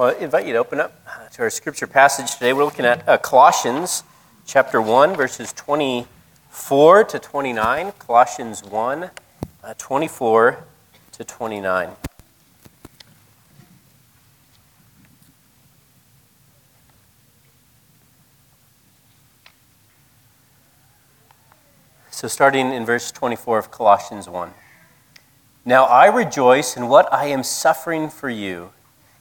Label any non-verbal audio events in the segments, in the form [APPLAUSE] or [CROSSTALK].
Well, I invite you to open up to our scripture passage today. We're looking at uh, Colossians chapter 1, verses 24 to 29. Colossians 1, uh, 24 to 29. So, starting in verse 24 of Colossians 1. Now I rejoice in what I am suffering for you,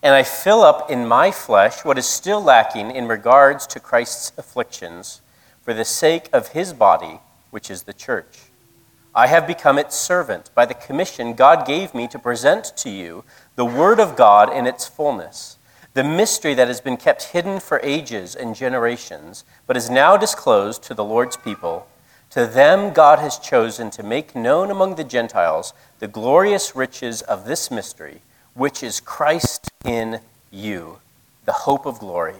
and I fill up in my flesh what is still lacking in regards to Christ's afflictions for the sake of his body, which is the church. I have become its servant by the commission God gave me to present to you the Word of God in its fullness, the mystery that has been kept hidden for ages and generations, but is now disclosed to the Lord's people. To them, God has chosen to make known among the Gentiles the glorious riches of this mystery, which is Christ in you, the hope of glory.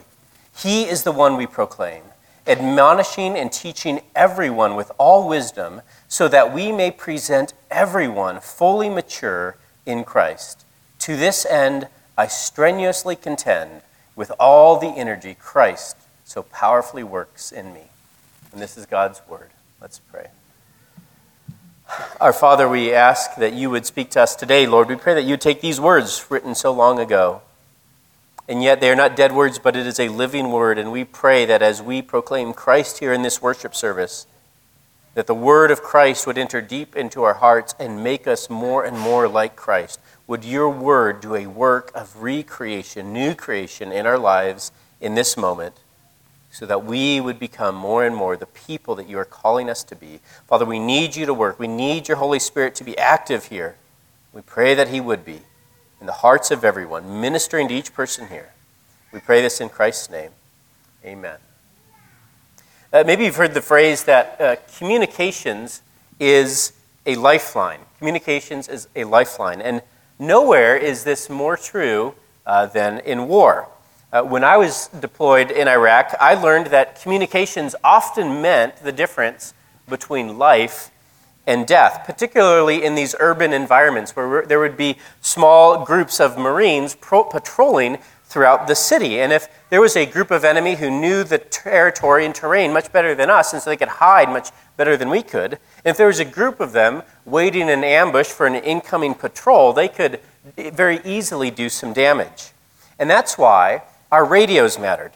He is the one we proclaim, admonishing and teaching everyone with all wisdom, so that we may present everyone fully mature in Christ. To this end, I strenuously contend with all the energy Christ so powerfully works in me. And this is God's word. Let's pray. Our Father, we ask that you would speak to us today, Lord. We pray that you would take these words written so long ago, and yet they are not dead words, but it is a living word. And we pray that as we proclaim Christ here in this worship service, that the word of Christ would enter deep into our hearts and make us more and more like Christ. Would your word do a work of recreation, new creation in our lives in this moment? So that we would become more and more the people that you are calling us to be. Father, we need you to work. We need your Holy Spirit to be active here. We pray that he would be in the hearts of everyone, ministering to each person here. We pray this in Christ's name. Amen. Uh, maybe you've heard the phrase that uh, communications is a lifeline. Communications is a lifeline. And nowhere is this more true uh, than in war. Uh, when I was deployed in Iraq, I learned that communications often meant the difference between life and death, particularly in these urban environments where there would be small groups of Marines pro- patrolling throughout the city. And if there was a group of enemy who knew the territory and terrain much better than us, and so they could hide much better than we could, if there was a group of them waiting in ambush for an incoming patrol, they could very easily do some damage. And that's why our radios mattered.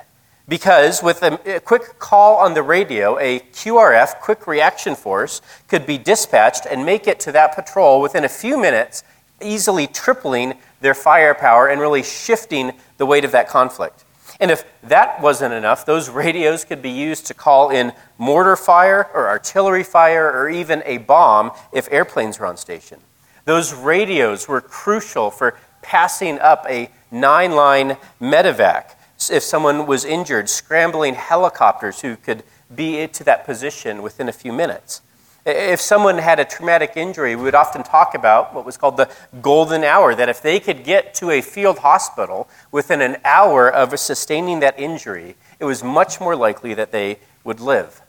Because with a, quick call on the radio, a QRF, quick reaction force, could be dispatched and make it to that patrol within a few minutes, easily tripling their firepower and really shifting the weight of that conflict. And if that wasn't enough, those [LAUGHS] radios could be used to call in mortar fire or artillery fire or even a bomb if airplanes were on station. Those radios were crucial for passing up a nine line medevac. If someone was injured, scrambling helicopters who could be to that position within a few minutes. If someone had a traumatic injury, we would often talk about what was called the golden hour, that if they could get to a field hospital within an hour of sustaining that injury, it was much more likely that they would live.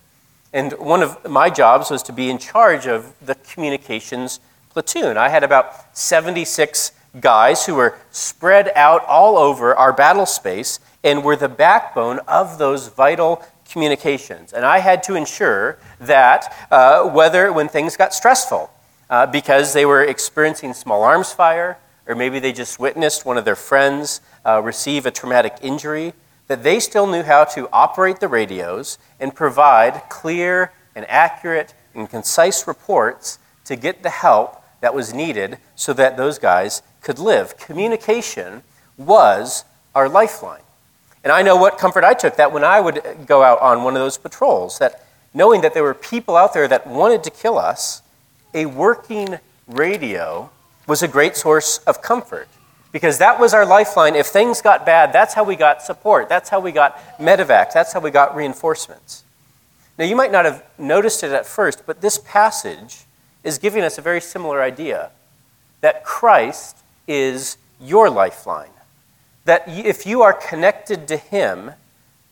And one of my jobs was to be in charge of the communications platoon. I had about 76 guys who were spread out all over our battle space and were the backbone of those vital communications. And I had to ensure that uh, whether when things got stressful, uh, because they were experiencing small arms fire, or maybe they just witnessed one of their friends uh, receive a traumatic injury, that they still knew how to operate the radios and provide clear and accurate and concise reports to get the help that was needed so that those guys could live. Communication was our lifeline. And I know what comfort I took that when I would go out on one of those patrols, that knowing that there were people out there that wanted to kill us, a working radio was a great source of comfort because that was our lifeline. If things got bad, that's how we got support. That's how we got medevac. That's how we got reinforcements. Now, you might not have noticed it at first, but this passage is giving us a very similar idea that Christ is your lifeline. That if you are connected to Him,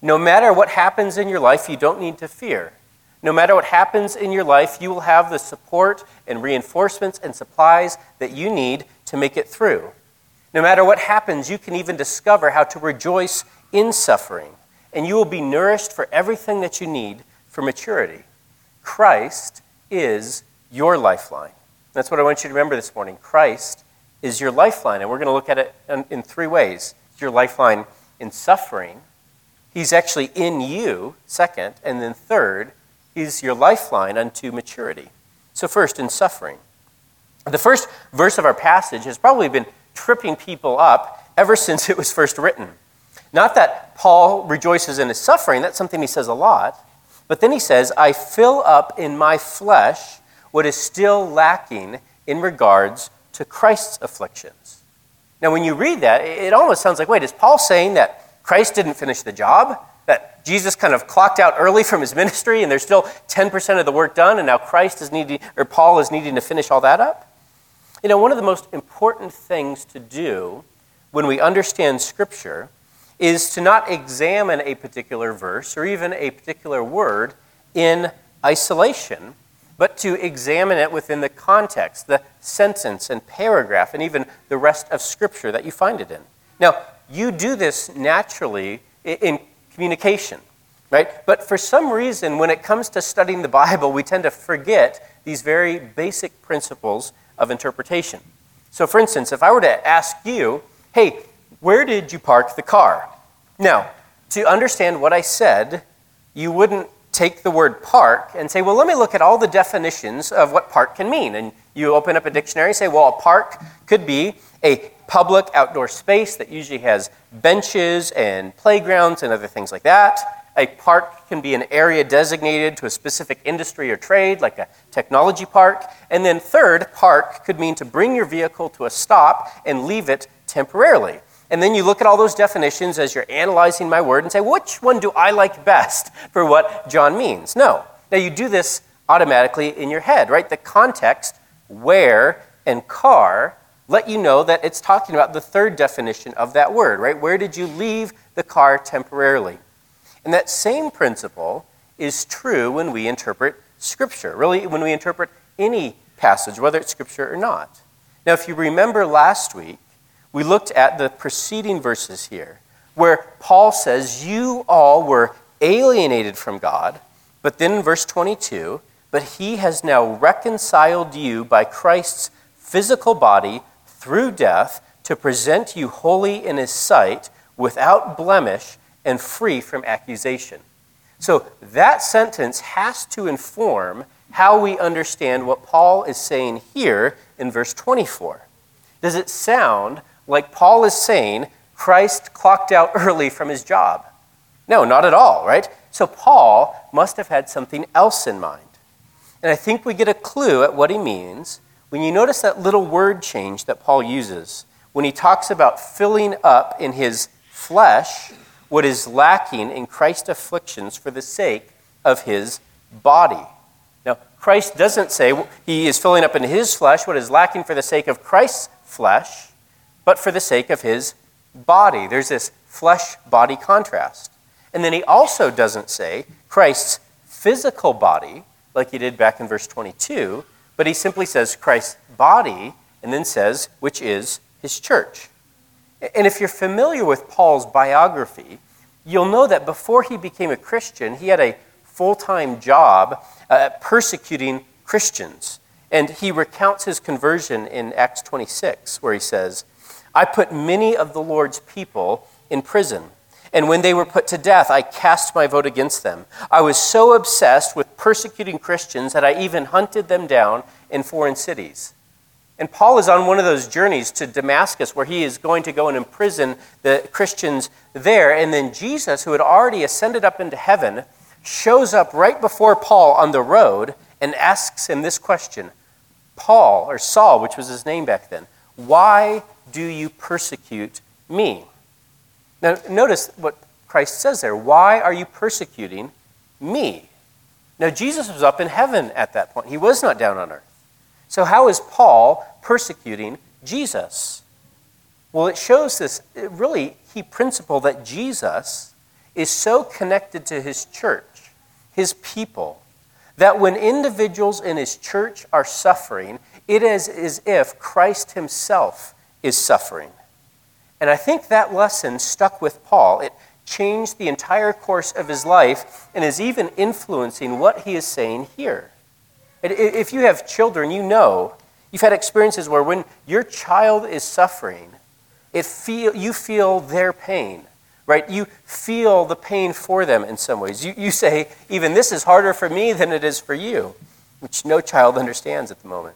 no matter what happens in your life, you don't need to fear. No matter what happens in your life, you will have the support and reinforcements and supplies that you need to make it through. No matter what happens, you can even discover how to rejoice in suffering, and you will be nourished for everything that you need for maturity. Christ is your lifeline. That's what I want you to remember this morning. Christ is your lifeline, and we're going to look at it in, in three ways. Your lifeline in suffering, He's actually in you, second, and then third, He's your lifeline unto maturity. So, first, in suffering. The first verse of our passage has probably been tripping people up ever [LAUGHS] since it was first written. Not that Paul rejoices in his suffering, that's something he says a lot, but then he says, I fill up in my flesh what is still lacking in regards to Christ's afflictions. Now, when you read that, it almost sounds like wait, is Paul saying that Christ didn't finish the job? That Jesus kind of clocked out early from his ministry and there's still 10% of the work done and now Christ is needing, or Paul is needing to finish all that up? You know, one of the most important things to do when we understand Scripture is to not examine a particular verse or even a particular word in isolation, but to examine it within the context, the sentence and paragraph, and even the rest of Scripture that you find it in. Now, you do this naturally in communication, right? But for some reason, when it comes to studying the Bible, we tend to forget these very basic principles of interpretation. So, for instance, if I were to ask you, hey, where did you park the car? Now, to understand what I said, you wouldn't take the word park and say, well, let me look at all the definitions of what park can mean. And you open up a dictionary and say, well, a park could be a public outdoor space that usually has benches and playgrounds and other things like that. A park can be an area designated to a specific industry or trade, like a technology park. And then, third, park could mean to bring your vehicle to a stop and leave it temporarily. And then you look at all those definitions as you're analyzing my word and say, which one do I like best for what John means? No. Now, you do this automatically in your head, right? The context, where, and car let you know that it's talking about the third definition of that word, right? Where did you leave the car temporarily? And that same principle is true when we interpret Scripture, really, when we interpret any passage, whether it's Scripture or not. Now, if you remember last week, we looked at the preceding verses here, where Paul says, You all were alienated from God, but then in verse 22, but he has now reconciled you by Christ's physical body through death to present you holy in his sight, without blemish and free from accusation. So that sentence has to inform how we understand what Paul is saying here in verse 24. Does it sound like Paul is saying Christ clocked out [LAUGHS] early from his job? No, not at all, right? So Paul must have had something else in mind. And I think we get a clue at what he means when you notice that little word change that Paul uses. When he talks about filling up in his flesh what is lacking in Christ's afflictions for the sake of his body. Now, Christ doesn't say he is filling up in his flesh what is lacking for the sake of Christ's flesh, but for the sake of his body. There's this flesh body contrast. And then he also doesn't say Christ's physical body, like he did back in verse 22, but he simply says Christ's body, and then says, which is his church. And if you're familiar with Paul's biography, you'll know that before he became a Christian, he had a full time job uh, persecuting Christians. And he recounts his conversion in Acts 26, where he says, I put many of the Lord's people in prison. And when they were put to death, I cast my vote against them. I was so obsessed with persecuting Christians that I even hunted them down in foreign cities. And Paul is on one of those journeys to Damascus where he is going to go and imprison the Christians there. And then Jesus, who had already ascended up into heaven, shows up right before Paul on the road and asks him this question Paul, or Saul, which was his name back then, why do you persecute me? Now, notice what Christ says there. Why are you persecuting me? Now, Jesus was up in heaven at that point, he was not down on earth. So, how is Paul persecuting Jesus? Well, it shows this really key principle that Jesus is so connected to his church, his people, that when individuals in his church are suffering, it is as if Christ himself is suffering. And I think that lesson stuck with Paul. It changed the entire course of his life and is even influencing what he is saying here. If you have children, you know, you've had experiences where when your child is suffering, it feel, you feel their pain, right? You feel the pain for them in some ways. You, you say, even this is harder for me than it is for you, which no child [LAUGHS] understands at the moment.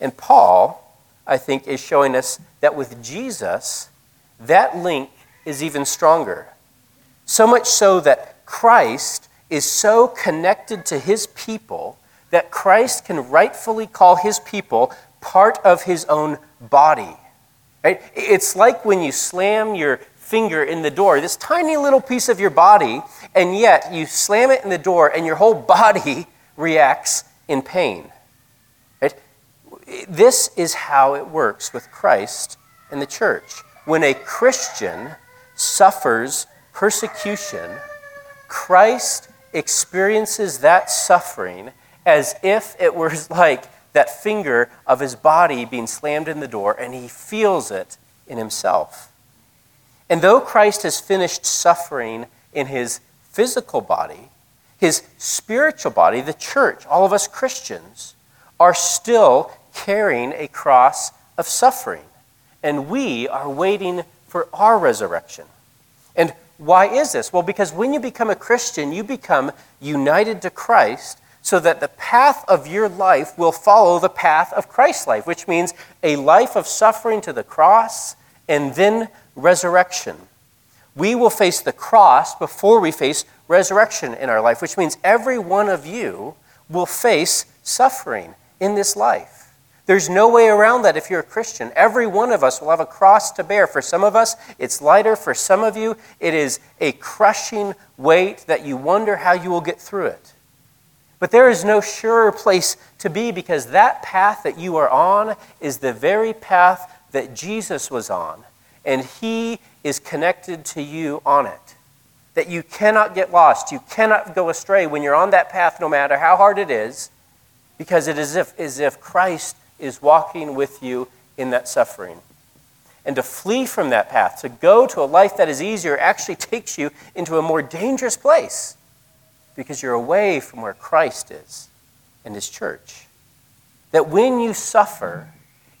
And Paul, I think, is showing us that with Jesus, that link is even stronger. So much so that Christ is so connected to his people that Christ can rightfully call his people part of his own body. Right? It's like when you slam your finger in the door, this tiny little piece of your body, and yet you slam it in the door and your whole [LAUGHS] body reacts in pain. This is how it works with Christ and the church. When a Christian suffers persecution, Christ experiences that suffering as if it were [LAUGHS] like that finger of his body being slammed in the door, and he feels it in himself. And though Christ has finished suffering in his physical body, his spiritual body, the church, all of us Christians, are still carrying a cross of suffering. And we are waiting for our resurrection. And why is this? Well, because when you become a Christian, you become united to Christ so that the path of your life will follow the path of Christ's life, which means a life of suffering to the cross and then resurrection. We will face the cross before we face resurrection in our life, which means every one of you will face suffering in this life. There's no way around that if you're a Christian. Every one of us will have a cross to bear. For some of us, it's lighter. For some of you, it is a crushing weight that you wonder how you will get through it. But there is no surer place to be because that path that you are on is the very path that Jesus was on. And he is connected to you on it. That you cannot get lost. You cannot go astray when you're on that path, no matter how hard it is, because it is as if, as if Christ is walking with you in that suffering. And to flee from that path, to go to a life that is easier, actually takes you into a more dangerous place because you're away from where Christ is and his church. That when you suffer,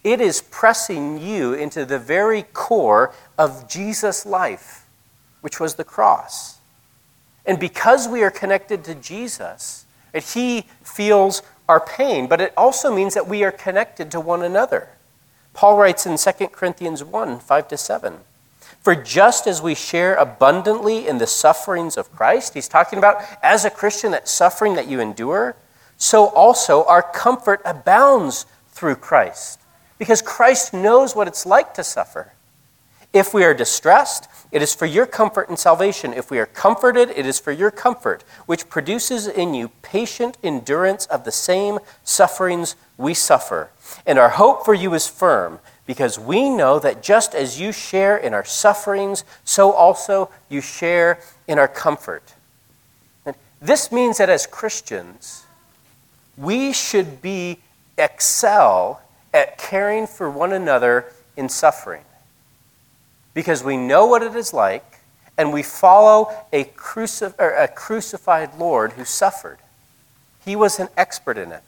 it is pressing you into the very core of Jesus' life, which was the cross. And because we are connected to Jesus, that he feels our pain, but it also means that we are connected to one another. Paul writes in 2 Corinthians 1 5 to 7. For just as we share abundantly in the sufferings of Christ, he's talking about as a Christian, that suffering that you endure, so also our comfort abounds through Christ. Because Christ knows what it's like to suffer. If we are distressed, it is for your comfort and salvation. If we are comforted, it is for your comfort, which produces in you patient endurance of the same sufferings we suffer. And our hope for you is firm because we know that just as you share in our sufferings, so also you share in our comfort. And this means that as Christians, we should be excel at caring for one another in suffering. Because we know what it is like, and we follow a, a crucified Lord who suffered. He was an expert in it.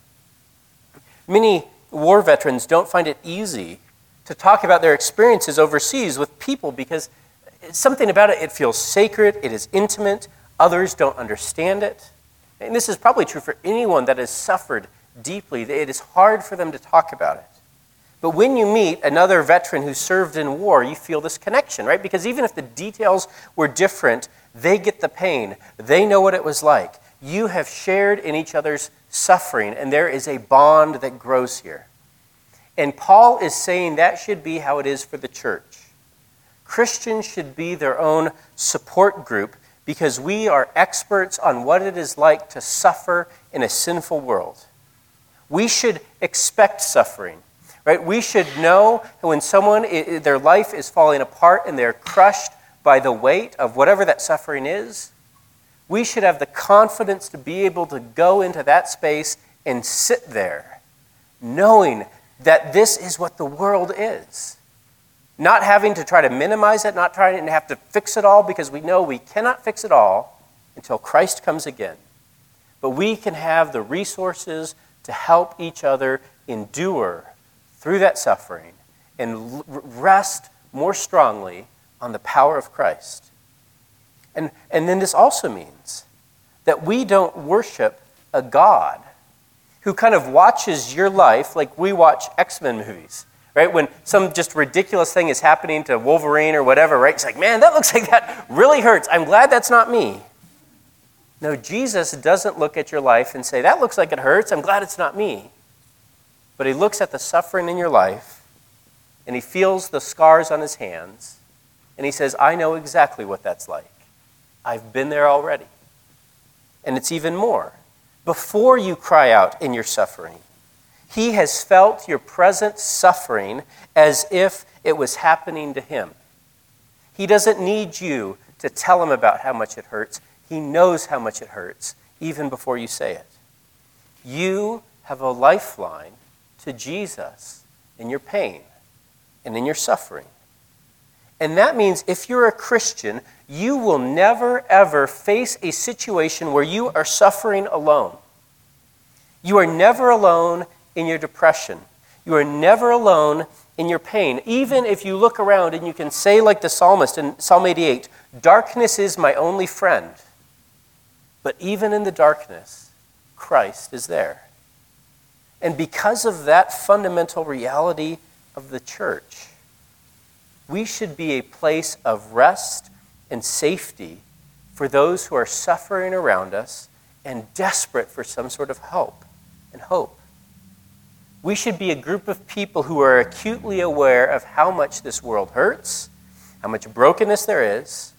Many war veterans don't find it easy to talk about their experiences overseas with people because something about it, it feels sacred, it is intimate, others don't understand it. And this is probably true for anyone that has suffered deeply. It is hard for them to talk about it. But when you meet another veteran who served in war, you feel this connection, right? Because even if the details were different, they get the pain. They know what it was like. You have shared in each other's suffering, and there is a bond that grows here. And Paul is saying that should be how it is for the church. Christians should be their own support group because we are experts on what it is like to suffer in a sinful world. We should expect suffering, right? We should know when someone, their life is falling apart and they're crushed by the weight of whatever that suffering is. We should have the confidence to be able to go into that space and sit there, knowing that this is what the world is. not having to try to minimize it, not trying to have to fix it all, because we know we cannot fix it all until Christ comes again. But we can have the resources to help each other endure through that suffering and rest more strongly on the power of Christ. And, and then this also means that we don't worship a God who kind of watches your life like we watch X Men movies right? When some just ridiculous thing is happening to Wolverine or whatever, right? It's like, man, that looks [LAUGHS] like that really hurts. I'm glad that's not me. No, Jesus doesn't look at your life and say, that looks like it hurts. I'm glad it's not me. But he looks at the suffering in your life and he feels the scars on his hands and he says, I know exactly what that's like. I've been there already. And it's even more. Before you cry out in your suffering, he has felt your present suffering as if it was happening to him. He doesn't need you to tell him about how much it hurts. He knows how much it hurts, even before you say it. You have a lifeline to Jesus in your pain and in your suffering. And that means if you're a Christian, you will never, ever face a situation where you are suffering alone. You are never alone in your depression. You are never alone in your pain. Even if you look around and you can say, like the psalmist in Psalm 88, darkness is my only friend. But even in the darkness, Christ is there. And because of that fundamental reality of the church, we should be a place of rest and safety for those who are suffering around us and desperate for some sort of help and hope. We should be a group of people who are acutely aware of how much this world hurts, how much brokenness there is,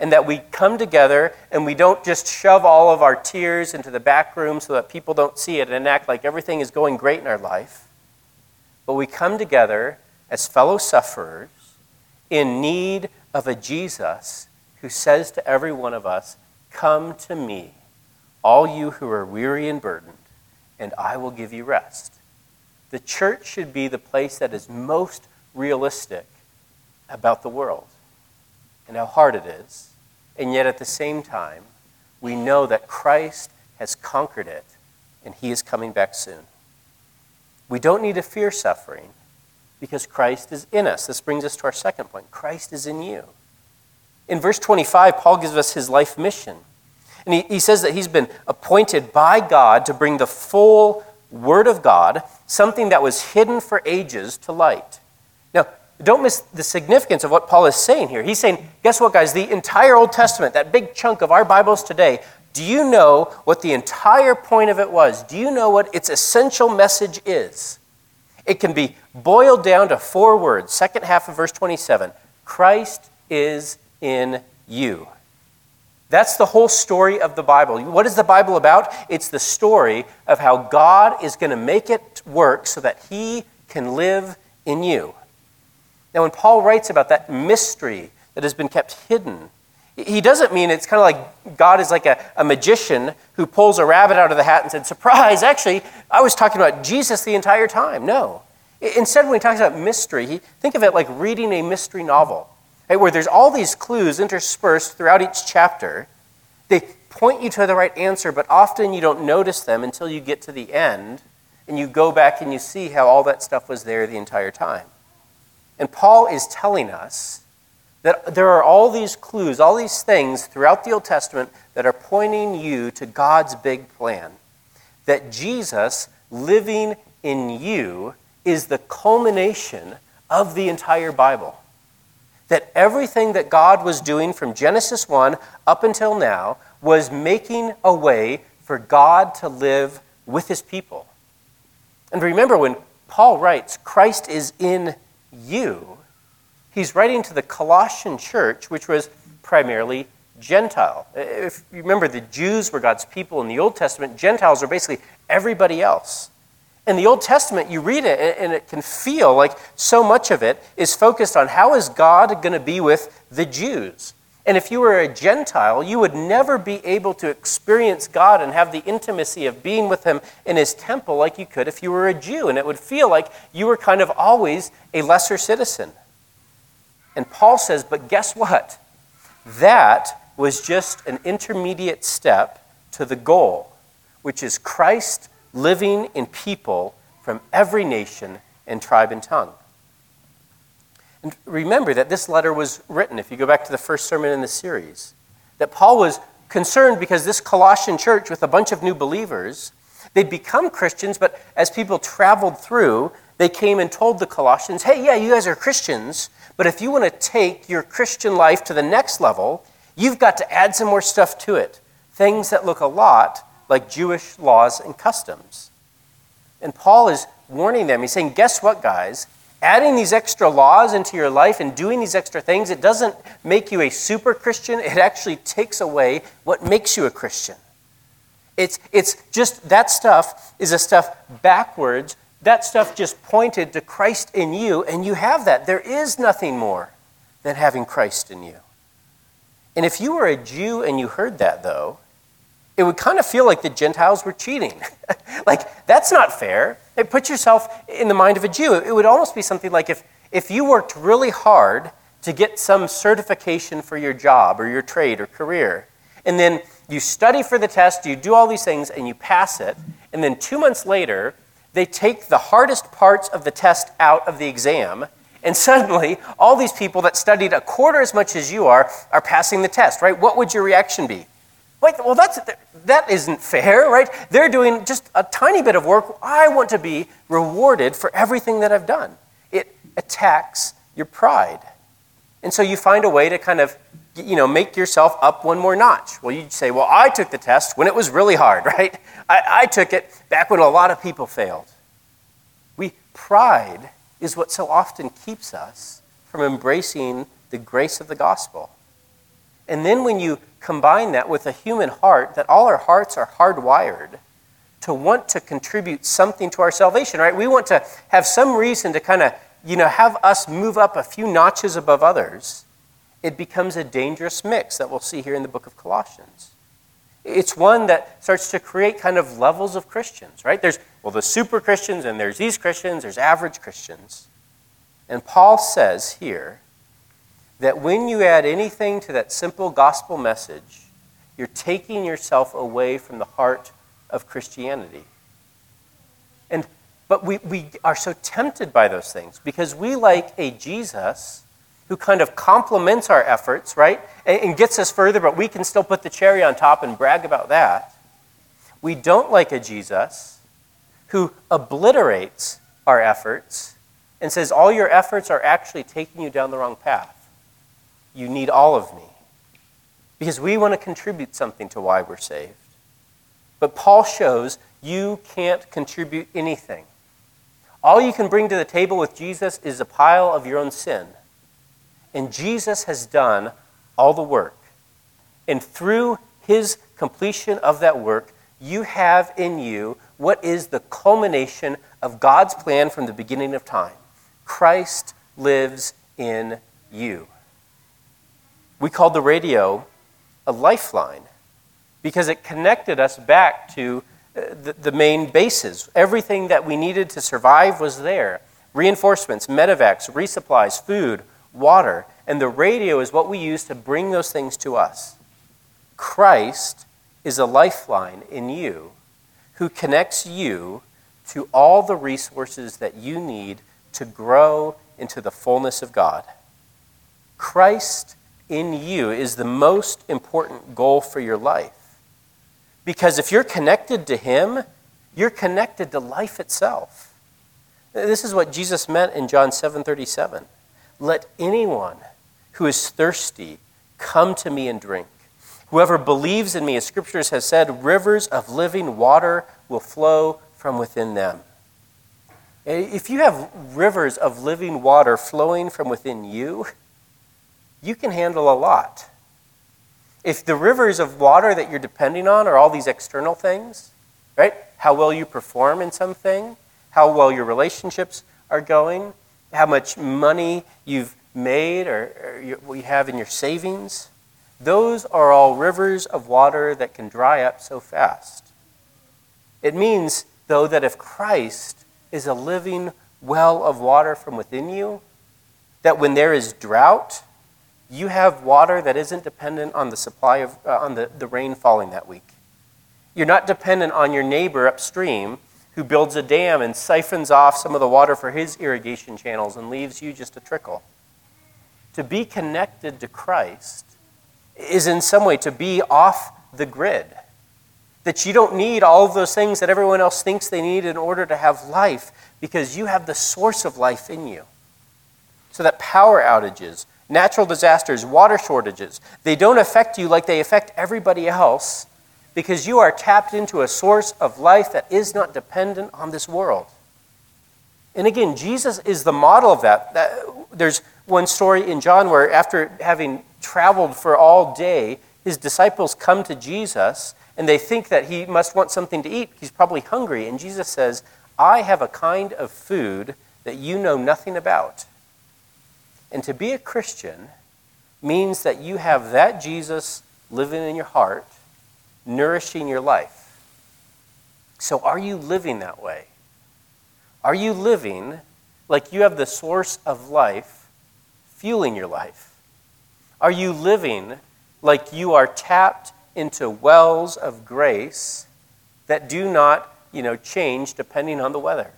and that we come together and we don't just shove all of our tears into the back room so that people don't see it and act like everything is going great in our life. But we come together as fellow sufferers in need of a Jesus who says to every one of us, Come to me, all you who are weary and burdened, and I will give you rest. The church should be the place that is most realistic about the world and how hard it is. And yet at the same time, we know that Christ has conquered it and he is coming back soon. We don't need to fear suffering because Christ is in us. This brings us to our second point Christ is in you. In verse 25, Paul gives us his life mission. And he, he says that he's been appointed by God to bring the full Word of God, something that was hidden for ages, to light. Don't miss the significance of what Paul is saying here. He's saying, guess what, guys? The entire Old Testament, that big chunk of our Bibles today, do you know what the entire point of it was? Do you know what its essential message is? It can be boiled down to four words. Second half of verse 27 Christ is in you. That's the whole story of the Bible. What is the Bible about? It's the story of how God is going to make it work so that He can live in you. Now, when Paul writes about that mystery that has been kept hidden, he doesn't mean it's kind of like God is like a, a magician who pulls a rabbit out of the hat and said, Surprise, actually, I was talking about Jesus the entire time. No. Instead, when he talks about mystery, he, think of it like reading a mystery novel right, where there's all these clues interspersed throughout each chapter. They point you to the right answer, but often you don't notice them until you get to the end and you go back and you see how all that stuff was there the entire time. And Paul is telling us that there are all these clues, all these things throughout the Old Testament that are pointing you to God's big plan. That Jesus living in you is the culmination of the entire Bible that everything that God was doing from Genesis 1 up until now was making a way for God to live with his people. And remember, when Paul writes, Christ is in you, he's writing to the Colossian church, which was primarily Gentile. If you remember, the Jews were God's people in the Old Testament, Gentiles are basically everybody else. In the Old Testament, you read it and it can feel like so much of it is focused on how is God going to be with the Jews. And if you were a Gentile, you would never be able to experience God and have the intimacy of being with Him in His temple like you could if you were a Jew. And it would feel like you were kind of always a lesser citizen. And Paul says, but guess what? That was just an intermediate step to the goal, which is Christ living in people from every nation and tribe and tongue. And remember that this letter was written, if you go back to the first sermon in the series, that Paul was concerned because this Colossian church, with a bunch of new believers, they'd become Christians, but as people traveled through, they came and told the Colossians, hey, yeah, you guys are Christians, but if you want to take your Christian life to the next level, you've got to add some more stuff to it. Things that look a lot like Jewish laws and customs. And Paul is warning them. He's saying, guess what, guys? Adding these extra laws into your life and doing these extra things, it doesn't make you a super Christian. It actually takes away what makes you a Christian. It's, it's just that stuff is a stuff backwards. That stuff just pointed to Christ in you, and you have that. There is nothing more than having Christ in you. And if you were a Jew and you heard that, though, it would kind of feel like the Gentiles were cheating. [LAUGHS] like, that's not fair. It put yourself in the mind of a Jew. It would almost be something like if, if you worked really hard to get some certification for your job or your trade or career, and then you study for the test, you do all these things, and you pass it, and then two months later, they take the hardest parts of the test out of the exam, and [LAUGHS] suddenly all these people that studied a quarter as much as you are are passing the test, right? What would your reaction be? Wait, well, that's, that isn't fair, right? They're doing just a tiny bit of work. I want to be rewarded for everything that I've done. It attacks your pride. And so you find a way to kind of, you know, make yourself up one more notch. Well, you say, well, I took the test when it was really hard, [LAUGHS] right? I, I took it back when a lot of people failed. We, pride is what so often keeps us from embracing the grace of the gospel. And then when you combine that with a human heart, that all our hearts are hardwired to want to contribute something to our salvation, right? We want to have some reason to kind of, you know, have us move up a few notches above others. It becomes a dangerous mix that we'll see here in the book of Colossians. It's one that starts to create kind of levels of Christians, right? There's, well, the super Christians, and there's these Christians, there's average Christians. And Paul says here that when you add anything to that simple gospel message, you're taking yourself away from the heart of Christianity. And but we, we are so tempted by those things because we like a Jesus who kind of complements our efforts, right? And, and gets us further, but we can still put the cherry on top and brag about that. We don't like a Jesus who obliterates our efforts and says all your efforts are actually taking you down the wrong path. You need all of me. Because we want to contribute something to why we're saved. But Paul shows you can't contribute anything. All you can bring to the table with Jesus is a pile of your own sin. And Jesus has done all the work. And through his completion of that work, you have in you what is the culmination of God's plan from the beginning of time. Christ lives in you. We called the radio a lifeline because it connected us back to uh, the, the main bases. Everything that we needed to survive was there reinforcements, medevacs, resupplies, food, water. And the radio is what we use to bring those things to us. Christ is a lifeline in you who connects you to all the resources that you need to grow into the fullness of God. Christ in you is the most important goal for your life. Because if you're connected to Him, you're connected to life itself. This is what Jesus meant in John 7:37. Let anyone who is thirsty come to me and drink. Whoever believes in me, as scriptures has said, rivers of living water will flow from within them. If you have rivers of living water flowing from within you, you can handle a lot. If the rivers of water that you're depending on are all these external things, right? How well you perform in something, how well your relationships are going, how much money you've made or, or you, you have in your savings, those are all rivers of water that can dry up so fast. It means, though, that if Christ is a living well of water from within you, that when there is drought, you have water that isn't dependent on the supply of uh, on the, the rain falling that week. You're not dependent on your neighbor upstream who builds a dam and siphons off some of the water for his irrigation channels and leaves you just a trickle. To be connected to Christ is in some way to be off the grid. That you don't need all of those things that everyone else thinks they need in order to have life because you have the source of life in you. So that power outages, natural disasters, water shortages, they don't affect you like they affect everybody else because you are tapped into a source of life that is not dependent on this world. And again, Jesus is the model of that. There's one story in John where, after having traveled for all day, his disciples come to Jesus and they think that he must want something to eat. He's probably hungry. And Jesus says, I have a kind of food that you know nothing about. And to be a Christian means that you have that Jesus living in your heart nourishing your life. So, are you living that way? Are you living like you have the source of life fueling your life? Are you living like you are tapped into wells of grace that do not, you know, change depending on the weather?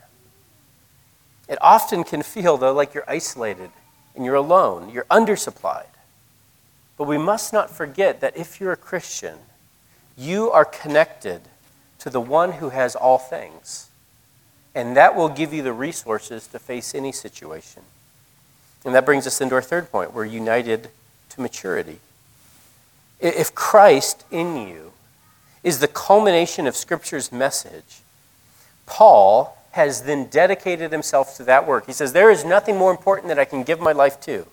It often can feel, though, like you're isolated and you're alone, you're undersupplied. But we must not forget that if you're a Christian, you are connected to the one who has all things. And that will give you the resources to face any situation. And that brings us into our third point. We're united to maturity. If Christ in you is the culmination of Scripture's message, Paul has then dedicated himself to that work. He says, There is nothing more important that I can give my life to.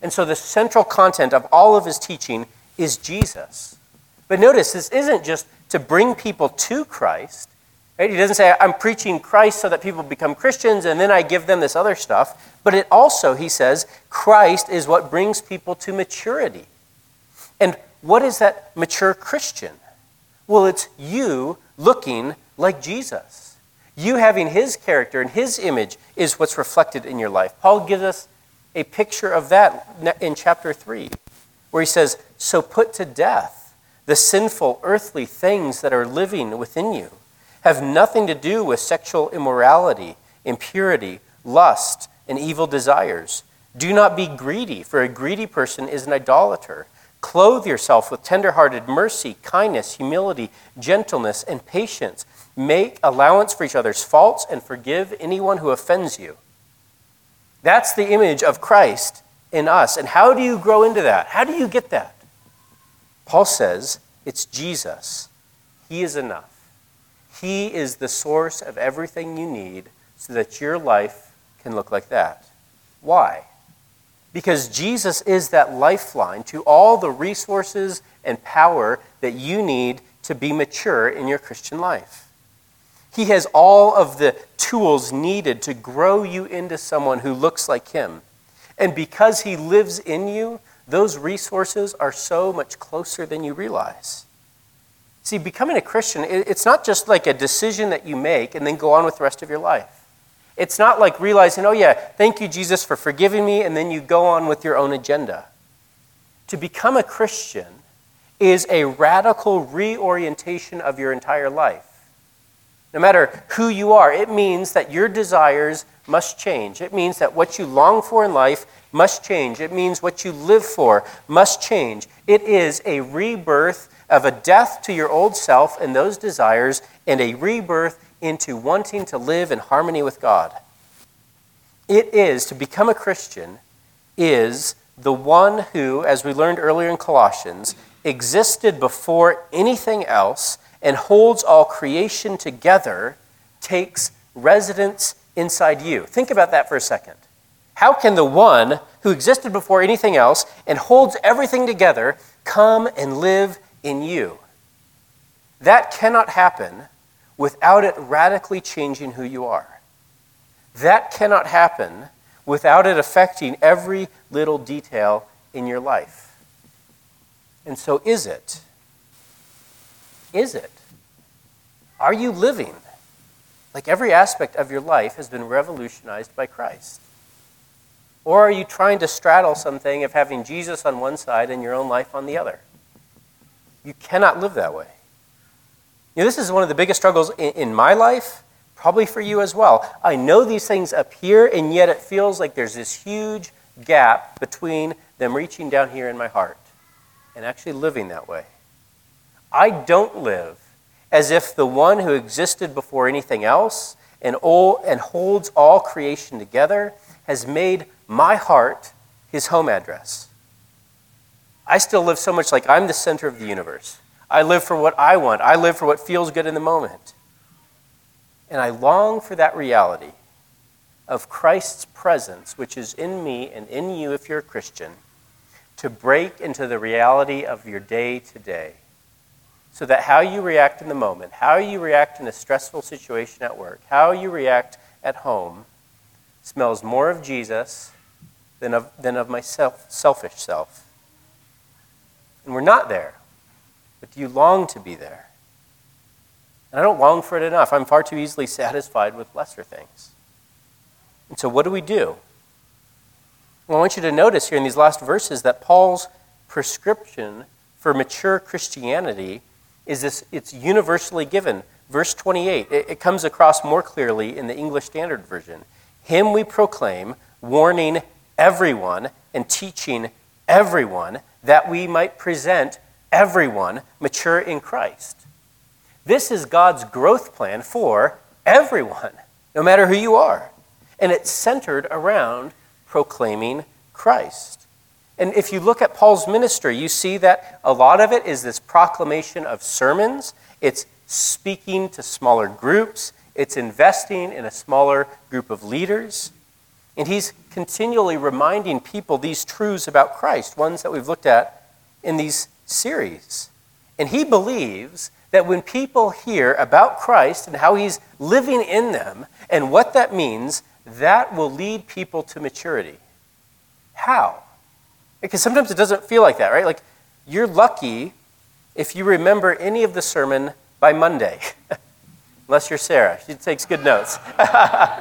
And so the central content of all of his teaching is Jesus. But notice, this isn't just to bring people to Christ. Right? He doesn't say, I'm preaching Christ so that people become Christians and then I give them this other stuff. But it also, he says, Christ is what brings people to maturity. And what is that mature Christian? Well, it's you looking like Jesus. You having his character and his image is what's reflected in your life. Paul gives us a picture of that in chapter 3, where he says, So put to death the sinful earthly things that are living within you have nothing to do with sexual immorality, impurity, lust, and evil desires. Do not be greedy, for a greedy person is an idolater. Clothe yourself with tenderhearted mercy, kindness, humility, gentleness, and patience. Make allowance for each other's faults and forgive anyone who offends you. That's the image of Christ in us. And how do you grow into that? How do you get that? Paul says it's Jesus. He is enough. He is the source of everything you need so that your life can look like that. Why? Because Jesus is that lifeline to all the resources and power that you need to be mature in your Christian life. He has all of the tools needed to grow you into someone who looks like Him. And because He lives in you, those resources are so much closer than you realize. See, becoming a Christian, it's not just like a decision that you make and then go on with the rest of your life. It's not like realizing, oh, yeah, thank you, Jesus, for forgiving me, and then you go on with your own agenda. To become a Christian is a radical reorientation of your entire life. No matter who you are, it means that your desires must change. It means that what you long for in life must change. It means what you live for must change. It is a rebirth of a death to your old self and those desires, and a rebirth into wanting to live in harmony with God. It is, to become a Christian, is the one who, as we learned earlier in Colossians, existed before anything else and holds all creation together, takes residence inside you. Think about that for a second. How can the one who existed before anything else and holds everything together come and live in you? That cannot happen without it radically changing who you are. That cannot happen without it affecting every little detail in your life. And so, is it? Is it? Are you living like every aspect of your life has been revolutionized by Christ? Or are you trying to straddle something of having Jesus on one side and your own life on the other? You cannot live that way. You know, this is one of the biggest struggles in, in my life, probably for you as well. I know these things here, and yet it feels like there's this huge gap between them reaching down here in my heart and actually living that way. I don't live as if the one who existed before anything else and, all, and holds all creation together has made my heart his home address. I still live so much like I'm the center of the universe. I live for what I want. I live for what feels good in the moment. And I long for that reality of Christ's presence, which is in me and in you if you're a Christian, to break into the reality of your day to day. So that how you react in the moment, how you react in a stressful situation at work, how you react at home, smells more of Jesus than of, than of my self, selfish self. And we're not there, but do you long to be there? And I don't long for it enough. I'm far too easily satisfied with lesser things. And so, what do we do? Well, I want you to notice here in these last verses that Paul's prescription for mature Christianity is this it's universally given. Verse 28, it, it comes across more clearly in the English Standard Version. Him we proclaim, warning everyone and teaching everyone that we might present everyone mature in Christ. This is God's growth plan for everyone, no matter who you are. And it's centered around proclaiming Christ. And if you look at Paul's ministry, you see that a lot of it is this proclamation of sermons. It's speaking to smaller groups. It's investing in a smaller group of leaders. And he's continually reminding people these truths about Christ, ones that we've looked at in these series. And he believes that when people hear about Christ and how he's living in them and what that means, that will lead people to maturity. How? Because sometimes it doesn't feel like that, right? Like you're lucky if you remember any of the sermon by Monday. [LAUGHS] Unless you're Sarah. She takes good notes. [LAUGHS]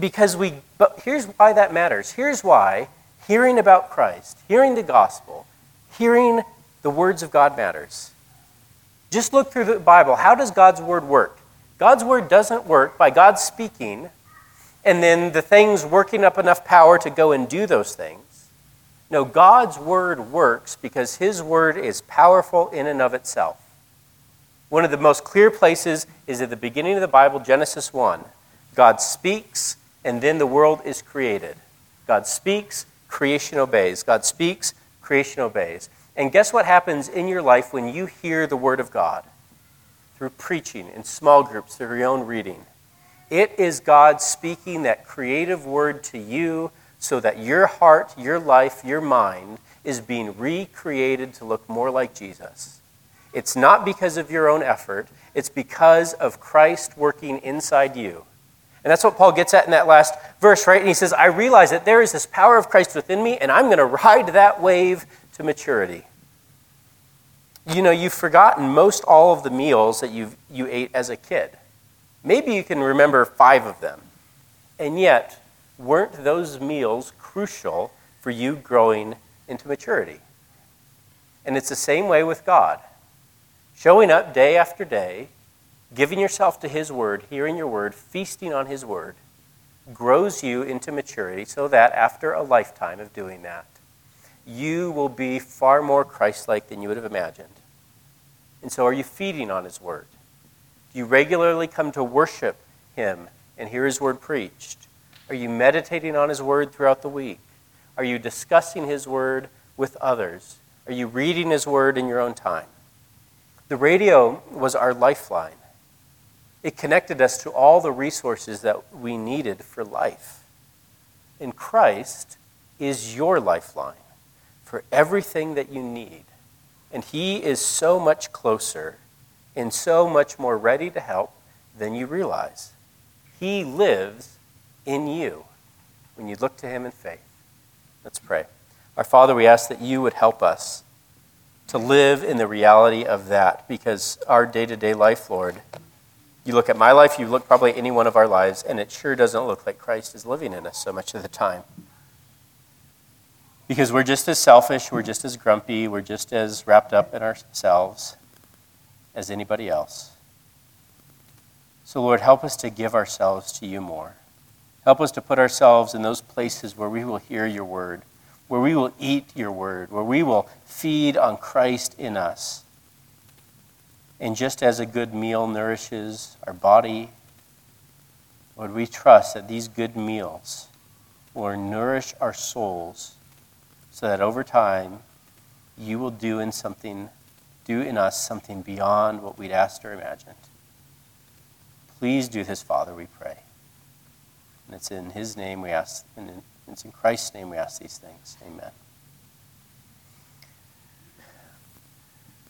because we, but here's why that matters. Here's why hearing about Christ, hearing the gospel, hearing the words of God matters. Just look through the Bible. How does God's word work? God's word doesn't work by God speaking and then the things working up enough power to go and do those things. No, God's word works because his word is powerful in and of itself. One of the most clear places is at the beginning of the Bible, Genesis 1. God speaks, and then the world is created. God speaks, creation obeys. God speaks, creation obeys. And guess what happens in your life when you hear the Word of God? Through preaching in small groups, through your own reading. It is God speaking that creative word to you so that your heart, your life, your mind is being recreated to look more like Jesus. It's not because of your own effort, it's because of Christ working inside you. And that's what Paul gets at in that last verse, right? And he says, I realize that there is this power of Christ within me, and I'm going to ride that wave to maturity. You know, you've forgotten most all of the meals that you you ate as a kid. Maybe you can remember five of them. And yet, weren't those meals crucial for you growing into maturity? And it's the same way with God. Showing up day after day, giving yourself to His Word, hearing your Word, feasting on His Word, grows you into maturity so that after a lifetime of doing that, you will be far more Christ like than you would have imagined. And so, are you feeding on His Word? You regularly come to worship Him and hear His Word preached? Are you meditating on His Word throughout the week? Are you discussing His Word with others? Are you reading His Word in your own time? The radio was our lifeline. It connected us to all the resources that we needed for life. And Christ is your lifeline for everything that you need. And He is so much closer and so much more ready to help than you realize. He lives in you when you look to Him in faith. Let's pray. Our Father, we ask that you would help us to live in the reality of that because our day to day life, Lord, You look at my life, you look probably any one of our lives, and it sure doesn't look like Christ is living in us so much of the time. Because we're just as selfish, we're just as grumpy, we're just as wrapped up in ourselves as anybody else. So, Lord, help us to give ourselves to you more. Help us to put ourselves in those places where we will hear your word, where we will eat your word, where we will feed on Christ in us. And just as a good meal nourishes our body, Lord, we trust that these good meals will nourish our souls so that over time you will do in something do in us something beyond what we'd asked or imagined. Please do this, Father, we pray. And it's in his name we ask, and it's in Christ's name we ask these things. Amen.